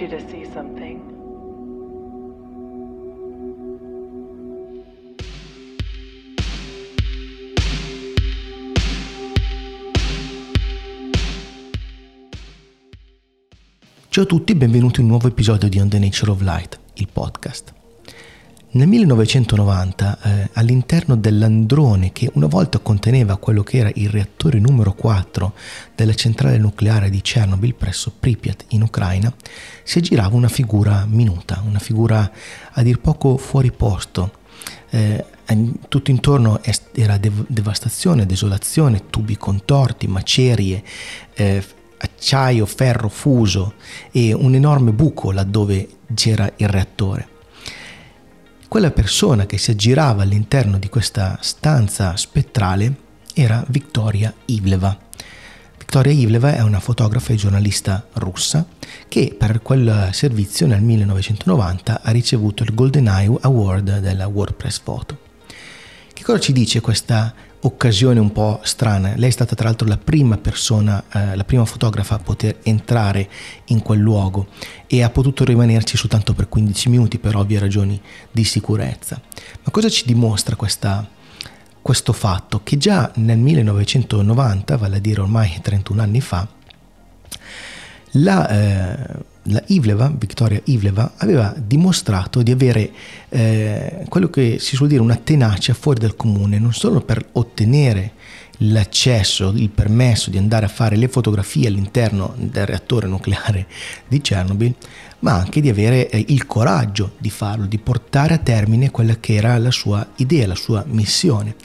need you to see something. Ciao a tutti e benvenuti in un nuovo episodio di On the Nature of Light, il podcast. Nel 1990, eh, all'interno dell'androne che una volta conteneva quello che era il reattore numero 4 della centrale nucleare di Chernobyl presso Pripyat in Ucraina, si aggirava una figura minuta, una figura a dir poco fuori posto. Eh, tutto intorno era dev- devastazione, desolazione, tubi contorti, macerie, eh, acciaio, ferro fuso e un enorme buco laddove c'era il reattore. Quella persona che si aggirava all'interno di questa stanza spettrale era Victoria Ivleva. Victoria Ivleva è una fotografa e giornalista russa che per quel servizio nel 1990 ha ricevuto il Golden Eye Award della WordPress Photo. Che cosa ci dice questa occasione un po' strana. Lei è stata tra l'altro la prima persona, eh, la prima fotografa a poter entrare in quel luogo e ha potuto rimanerci soltanto per 15 minuti per ovvie ragioni di sicurezza. Ma cosa ci dimostra questa, questo fatto? Che già nel 1990, vale a dire ormai 31 anni fa, la, eh, la Ivleva, Vittoria Ivleva, aveva dimostrato di avere eh, quello che si suol dire una tenacia fuori dal comune, non solo per ottenere l'accesso, il permesso di andare a fare le fotografie all'interno del reattore nucleare di Chernobyl, ma anche di avere eh, il coraggio di farlo, di portare a termine quella che era la sua idea, la sua missione.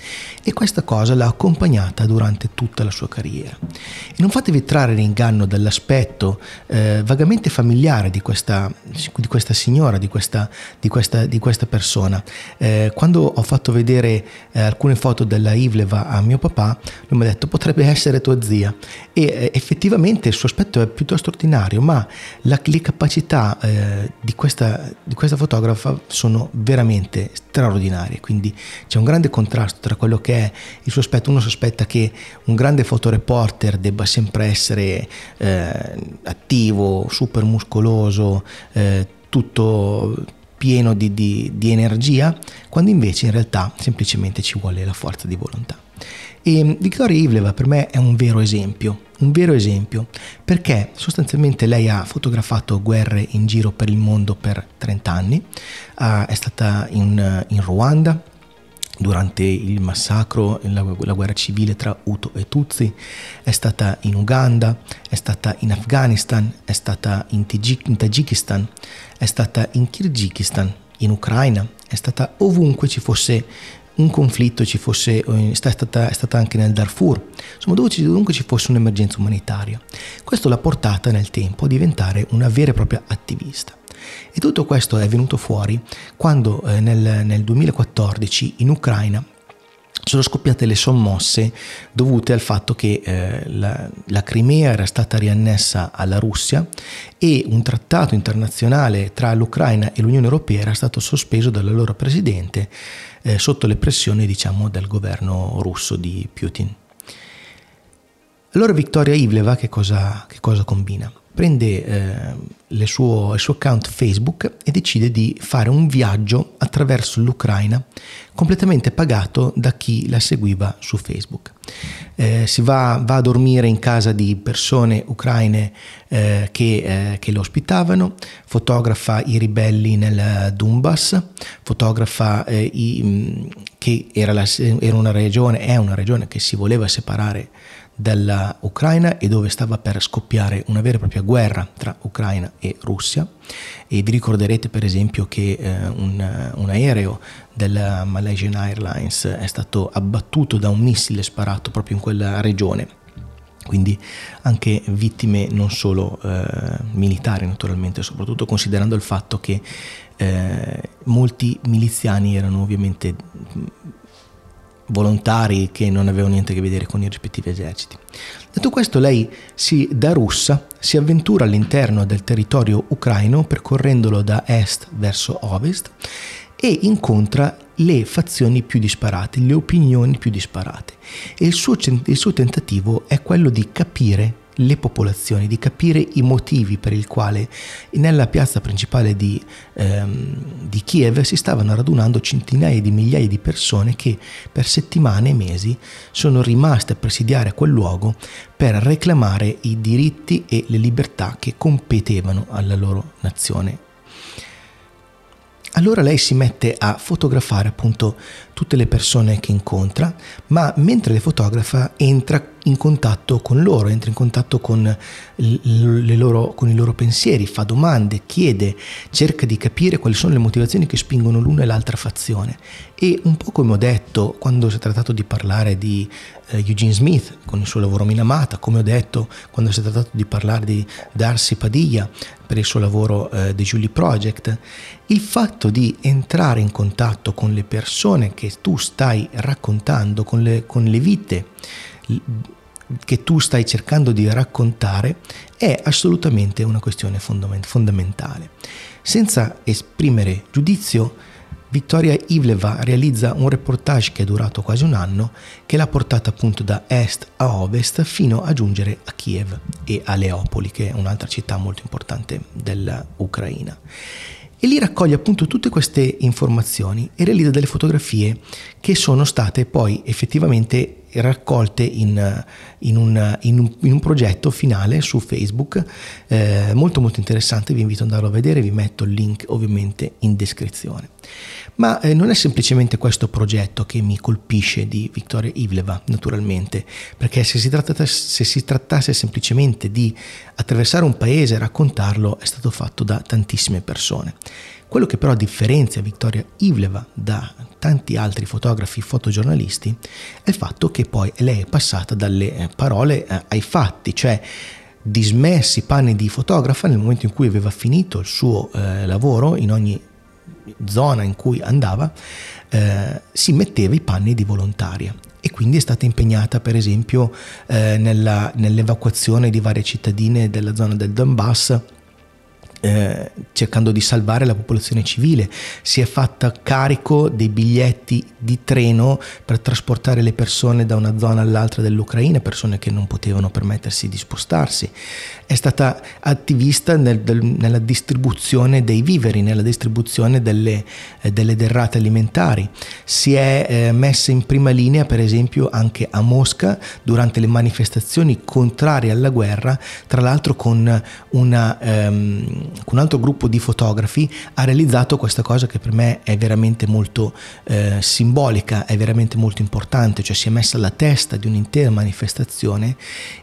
E questa cosa l'ha accompagnata durante tutta la sua carriera. E non fatevi trarre in inganno dall'aspetto eh, vagamente familiare di questa, di questa signora, di questa, di questa, di questa persona. Eh, quando ho fatto vedere eh, alcune foto della Ivleva a mio papà, lui mi ha detto potrebbe essere tua zia. E eh, effettivamente il suo aspetto è piuttosto ordinario, ma la, le capacità eh, di, questa, di questa fotografa sono veramente straordinarie, quindi c'è un grande contrasto tra quello che è il suo aspetto, uno sospetta che un grande fotoreporter debba sempre essere eh, attivo, super muscoloso, eh, tutto pieno di, di, di energia, quando invece in realtà semplicemente ci vuole la forza di volontà. E Victoria Ivleva per me è un vero esempio, un vero esempio, perché sostanzialmente lei ha fotografato guerre in giro per il mondo per 30 anni, uh, è stata in, in, Ruanda durante il massacro, la, la guerra civile tra Hutu e Tutsi, è stata in Uganda, è stata in Afghanistan, è stata in, Tajik, in Tagikistan, è stata in Kirghizistan, in Ucraina, è stata ovunque ci fosse un conflitto ci fosse, è stata, è stata anche nel Darfur, insomma dovunque ci fosse un'emergenza umanitaria. Questo l'ha portata nel tempo a diventare una vera e propria attivista. E tutto questo è venuto fuori quando eh, nel, nel 2014 in Ucraina sono scoppiate le sommosse dovute al fatto che eh, la, la, Crimea era stata riannessa alla Russia e un trattato internazionale tra l'Ucraina e l'Unione Europea era stato sospeso dall'allora presidente eh, sotto le pressioni diciamo, del governo russo di Putin. Allora Victoria Ivleva che cosa, che cosa combina? Prende eh, il suo account Facebook e decide di fare un viaggio attraverso l'Ucraina completamente pagato da chi la seguiva su Facebook. Eh, si va, va, a dormire in casa di persone ucraine eh, che, eh, che, lo ospitavano, fotografa i ribelli nel Donbass, fotografa eh, i, mm, che era, la, era una regione, è una regione che si voleva separare dall'Ucraina e dove stava per scoppiare una vera e propria guerra tra Ucraina e Russia. E vi ricorderete per esempio che eh, un, un, aereo della Malaysian Airlines è stato abbattuto da un missile sparato proprio in quella regione. Quindi anche vittime non solo eh, militari naturalmente, soprattutto considerando il fatto che eh, molti miliziani erano ovviamente volontari che non avevano niente a che vedere con i rispettivi eserciti. Detto questo, lei si, da russa si avventura all'interno del territorio ucraino percorrendolo da est verso ovest e incontra le fazioni più disparate, le opinioni più disparate. E il suo, il suo tentativo è quello di capire le popolazioni, di capire i motivi per il quale nella piazza principale di, ehm, di, Kiev si stavano radunando centinaia di migliaia di persone che per settimane e mesi sono rimaste a presidiare quel luogo per reclamare i diritti e le libertà che competevano alla loro nazione. Allora lei si mette a fotografare appunto tutte le persone che incontra, ma mentre le fotografa entra in contatto con loro, entra in contatto con, loro, con, i loro pensieri, fa domande, chiede, cerca di capire quali sono le motivazioni che spingono l'una e l'altra fazione. E un po' come ho detto quando si è trattato di parlare di eh, Eugene Smith con il suo lavoro Minamata, come ho detto quando si è trattato di parlare di Darcy Padilla per il suo lavoro eh, The Julie Project, il fatto di entrare in contatto con le persone che tu stai raccontando, con le, con le vite che tu stai cercando di raccontare è assolutamente una questione fondamentale. Senza esprimere giudizio, Vittoria Ivleva realizza un reportage che è durato quasi un anno, che l'ha portata appunto da est a ovest fino a giungere a Kiev e a Leopoli, che è un'altra città molto importante dell'Ucraina e lì raccoglie appunto tutte queste informazioni e realizza delle fotografie che sono state poi effettivamente raccolte in, in, un, in, un, in un, progetto finale su Facebook. Eh, molto molto interessante vi invito ad andarlo a vedere vi metto il link ovviamente in descrizione. Ma eh, non è semplicemente questo progetto che mi colpisce di Vittoria Ivleva naturalmente perché se si, se si trattasse semplicemente di attraversare un paese e raccontarlo è stato fatto da tantissime persone quello che però differenzia Vittoria Ivleva da tanti altri fotografi fotogiornalisti è il fatto che poi lei è passata dalle eh, parole eh, ai fatti, cioè dismessi i panni di fotografa nel momento in cui aveva finito il suo eh, lavoro in ogni zona in cui andava, eh, si metteva i panni di volontaria. E quindi è stata impegnata per esempio eh, nella, nell'evacuazione di varie cittadine della zona del Donbass eh, cercando di salvare la popolazione civile, si è fatta carico dei biglietti di treno per trasportare le persone da una zona all'altra dell'Ucraina, persone che non potevano permettersi di spostarsi, è stata attivista nel, del, nella distribuzione dei viveri, nella distribuzione delle, eh, delle derrate alimentari, si è eh, messa in prima linea per esempio anche a Mosca durante le manifestazioni contrarie alla guerra, tra l'altro con una... Ehm, un altro gruppo di fotografi ha realizzato questa cosa che per me è veramente molto eh, simbolica, è veramente molto importante, cioè si è messa alla testa di un'intera manifestazione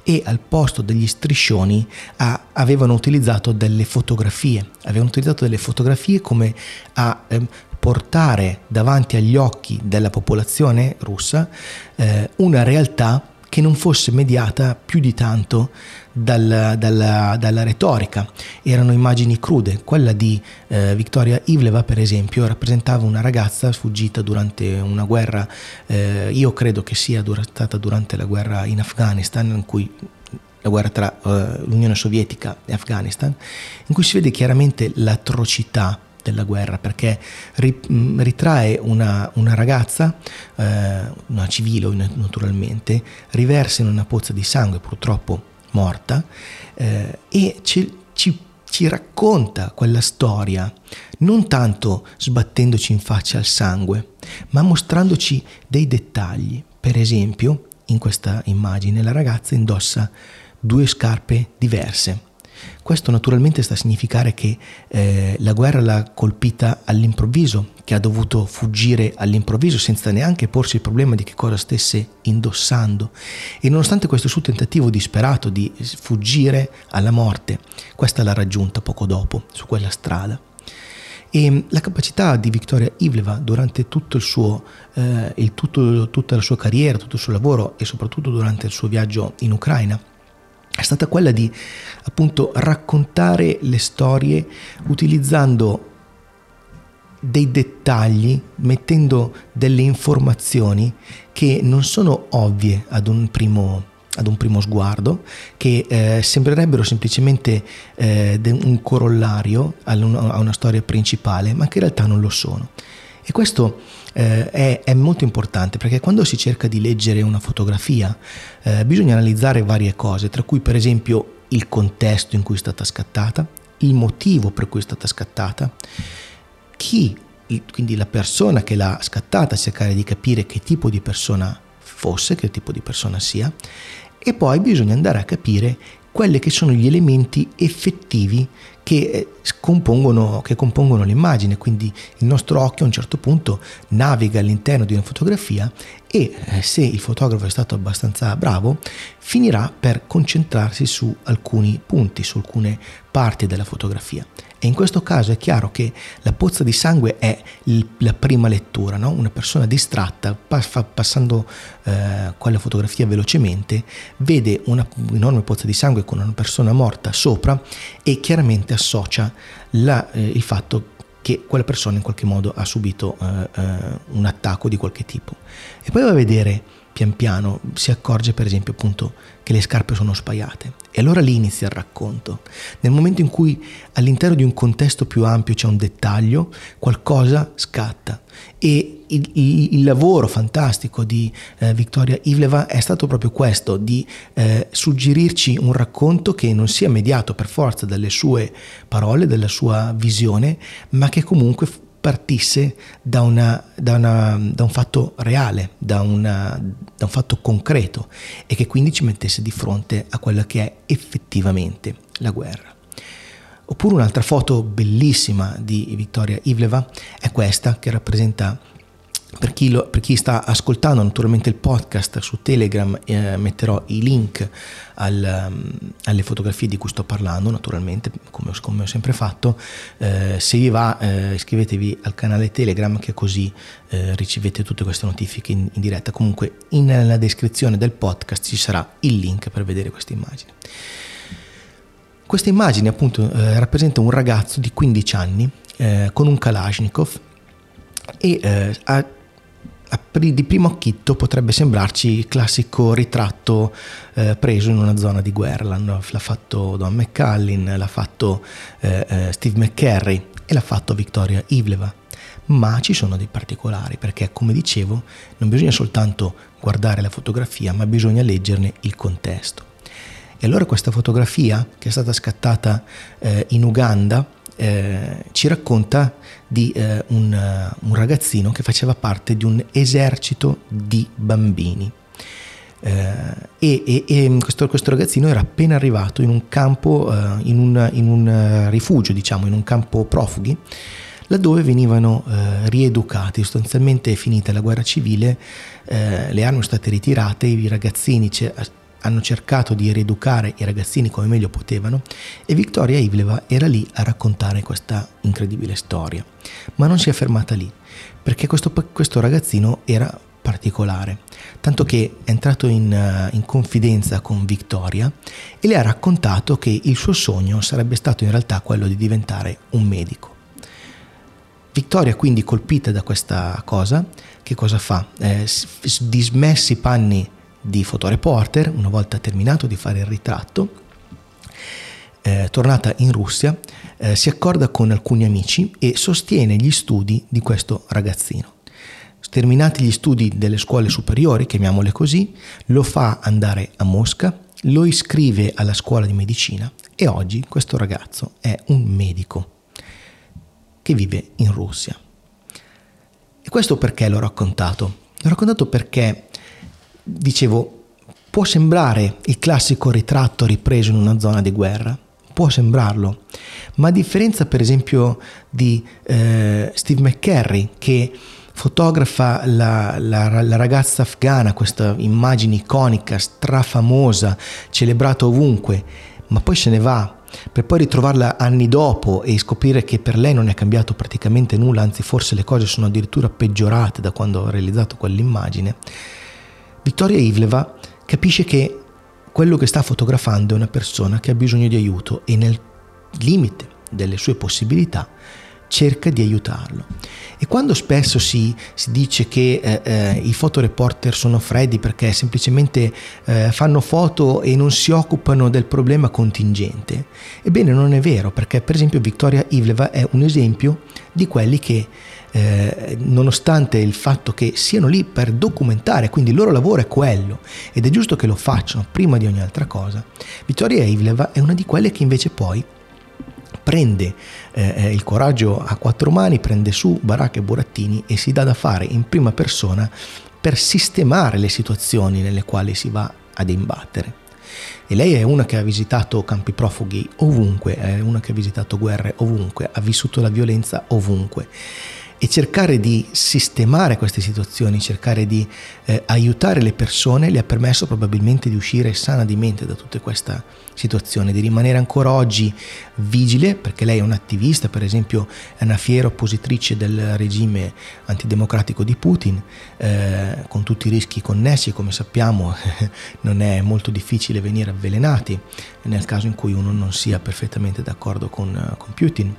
e al posto degli striscioni ha, avevano utilizzato delle fotografie, avevano utilizzato delle fotografie come a eh, portare davanti agli occhi della popolazione russa eh, una realtà che non fosse mediata più di tanto dal, dalla, dalla, retorica. Erano immagini crude. Quella di eh, Victoria Ivleva, per esempio, rappresentava una ragazza sfuggita durante una guerra, eh, io credo che sia stata durante la guerra in Afghanistan, in cui la guerra tra uh, l'Unione Sovietica e Afghanistan, in cui si vede chiaramente l'atrocità della guerra perché mm, ritrae una, una ragazza, eh, una civile naturalmente, riversa in una pozza di sangue purtroppo morta eh, e ci, ci, ci racconta quella storia non tanto sbattendoci in faccia al sangue ma mostrandoci dei dettagli. Per esempio in questa immagine la ragazza indossa due scarpe diverse questo naturalmente sta a significare che eh, la guerra l'ha colpita all'improvviso, che ha dovuto fuggire all'improvviso senza neanche porsi il problema di che cosa stesse indossando. E nonostante questo suo tentativo disperato di fuggire alla morte, questa l'ha raggiunta poco dopo su quella strada. E la capacità di Victoria Ivleva durante tutto suo, eh, tutto, tutta la sua carriera, tutto il suo lavoro e soprattutto durante il suo viaggio in Ucraina è stata quella di appunto raccontare le storie utilizzando dei dettagli, mettendo delle informazioni che non sono ovvie ad un primo, ad un primo sguardo, che eh, sembrerebbero semplicemente eh, un corollario a una, a una storia principale, ma che in realtà non lo sono. E questo eh, è, è, molto importante perché quando si cerca di leggere una fotografia eh, bisogna analizzare varie cose, tra cui per esempio il contesto in cui è stata scattata, il motivo per cui è stata scattata, chi, quindi la persona che l'ha scattata, cercare di capire che tipo di persona fosse, che tipo di persona sia, e poi bisogna andare a capire quelli che sono gli elementi effettivi che eh, compongono, che compongono l'immagine, quindi il nostro occhio a un certo punto naviga all'interno di una fotografia e eh, se il fotografo è stato abbastanza bravo finirà per concentrarsi su alcuni punti, su alcune parti della fotografia. E in questo caso è chiaro che la pozza di sangue è la prima lettura, no? una persona distratta, passando eh, quella fotografia velocemente, vede una enorme pozza di sangue con una persona morta sopra e chiaramente associa la, eh, il fatto che quella persona in qualche modo ha subito eh, eh un attacco di qualche tipo. E poi va a vedere pian piano si accorge per esempio appunto che le scarpe sono spaiate e allora lì inizia il racconto. Nel momento in cui all'interno di un contesto più ampio c'è un dettaglio, qualcosa scatta e il, il, il lavoro fantastico di eh, Victoria Ivleva è stato proprio questo, di eh, suggerirci un racconto che non sia mediato per forza dalle sue parole, dalla sua visione, ma che comunque partisse da, una, da, una, da un fatto reale, da, una, da un fatto concreto e che quindi ci mettesse di fronte a quella che è effettivamente la guerra. Oppure un'altra foto bellissima di Vittoria Ivleva è questa che rappresenta per chi, lo, per chi, sta ascoltando naturalmente il podcast su Telegram eh, metterò i link al, um, alle fotografie di cui sto parlando naturalmente come, come ho sempre fatto. Eh, se vi va eh, iscrivetevi al canale Telegram che così eh, ricevete tutte queste notifiche in, in diretta. Comunque in, nella descrizione del podcast ci sarà il link per vedere queste immagini. Questa immagine appunto eh, rappresenta un ragazzo di 15 anni eh, con un Kalashnikov e ha di primo acchitto potrebbe sembrarci il classico ritratto eh, preso in una zona di guerra. L'ha fatto Don McCallin, l'ha fatto eh, eh, Steve McCarry e l'ha fatto Victoria Ivleva. Ma ci sono dei particolari perché, come dicevo, non bisogna soltanto guardare la fotografia, ma bisogna leggerne il contesto. E allora questa fotografia, che è stata scattata eh, in Uganda, eh, ci racconta di eh, un, un, ragazzino che faceva parte di un esercito di bambini. Eh, e, e, questo, questo, ragazzino era appena arrivato in un campo, eh, in un, in, un, rifugio, diciamo, in un campo profughi, laddove venivano eh, rieducati. Sostanzialmente finita la guerra civile, eh, le armi sono state ritirate, i ragazzini hanno cercato di rieducare i ragazzini come meglio potevano e Victoria Ivleva era lì a raccontare questa incredibile storia. Ma non si è fermata lì, perché questo, questo ragazzino era particolare, tanto che è entrato in, uh, in, confidenza con Victoria e le ha raccontato che il suo sogno sarebbe stato in realtà quello di diventare un medico. Victoria quindi colpita da questa cosa, che cosa fa? Eh, dismessi i panni di fotoreporter, una volta terminato di fare il ritratto, eh, tornata in Russia, eh, si accorda con alcuni amici e sostiene gli studi di questo ragazzino. Terminati gli studi delle scuole superiori, chiamiamole così, lo fa andare a Mosca, lo iscrive alla scuola di medicina e oggi questo ragazzo è un medico che vive in Russia. E questo perché l'ho raccontato? L'ho raccontato perché dicevo, può sembrare il classico ritratto ripreso in una zona di guerra, può sembrarlo, ma a differenza per esempio di eh, Steve McCarry che fotografa la, la, la, ragazza afghana, questa immagine iconica, strafamosa, celebrata ovunque, ma poi se ne va per poi ritrovarla anni dopo e scoprire che per lei non è cambiato praticamente nulla, anzi forse le cose sono addirittura peggiorate da quando ha realizzato quell'immagine. Vittoria Ivleva capisce che quello che sta fotografando è una persona che ha bisogno di aiuto e nel limite delle sue possibilità cerca di aiutarlo. E quando spesso si, si dice che eh, eh, i fotoreporter sono freddi perché semplicemente eh, fanno foto e non si occupano del problema contingente, ebbene non è vero perché per esempio Victoria Ivleva è un esempio di quelli che eh, nonostante il fatto che siano lì per documentare, quindi il loro lavoro è quello ed è giusto che lo facciano prima di ogni altra cosa, Vittoria Ivleva è una di quelle che invece poi prende eh, eh, il coraggio a quattro mani, prende su Baracca e Burattini e si dà da fare in prima persona per sistemare le situazioni nelle quali si va ad imbattere. E lei è una che ha visitato campi profughi ovunque, è una che ha visitato guerre ovunque, ha vissuto la violenza ovunque e cercare di sistemare queste situazioni, cercare di eh, aiutare le persone le ha permesso probabilmente di uscire sana di mente da tutta questa situazione, di rimanere ancora oggi vigile, perché lei è un'attivista, per esempio è una fiera oppositrice del regime antidemocratico di Putin, eh, con tutti i rischi connessi, come sappiamo non è molto difficile venire avvelenati nel caso in cui uno non sia perfettamente d'accordo con, con Putin.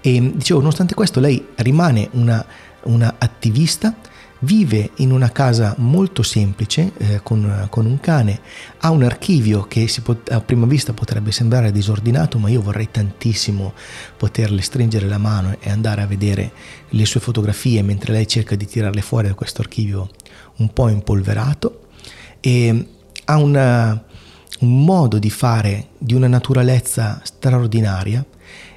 E dicevo, nonostante questo, lei rimane una, una attivista, vive in una casa molto semplice eh, con, con, un cane, ha un archivio che pot- a prima vista potrebbe sembrare disordinato, ma io vorrei tantissimo poterle stringere la mano e andare a vedere le sue fotografie mentre lei cerca di tirarle fuori da questo archivio un po' impolverato. E ha una, un modo di fare di una naturalezza straordinaria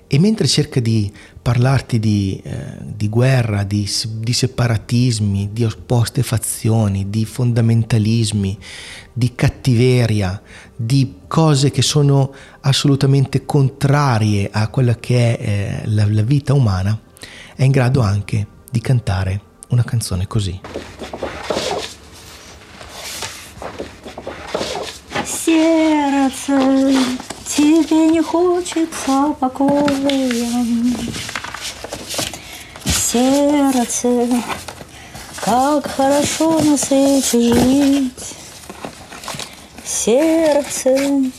e mentre cerca di parlarti di, eh, di guerra, di, di, separatismi, di opposte fazioni, di fondamentalismi, di cattiveria, di cose che sono assolutamente contrarie a quella che è eh, la, la vita umana, è in grado anche di cantare una canzone così. Сердце Тебе не хочется покоя. Сердце, как хорошо на свете жить. Сердце,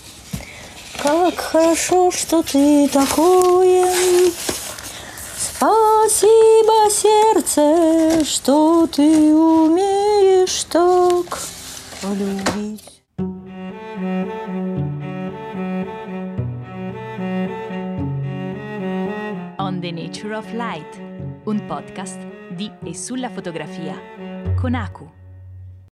как хорошо, что ты такое. Спасибо, сердце, что ты умеешь так полюбить The Nature of Light, un podcast di e sulla fotografia con Aku.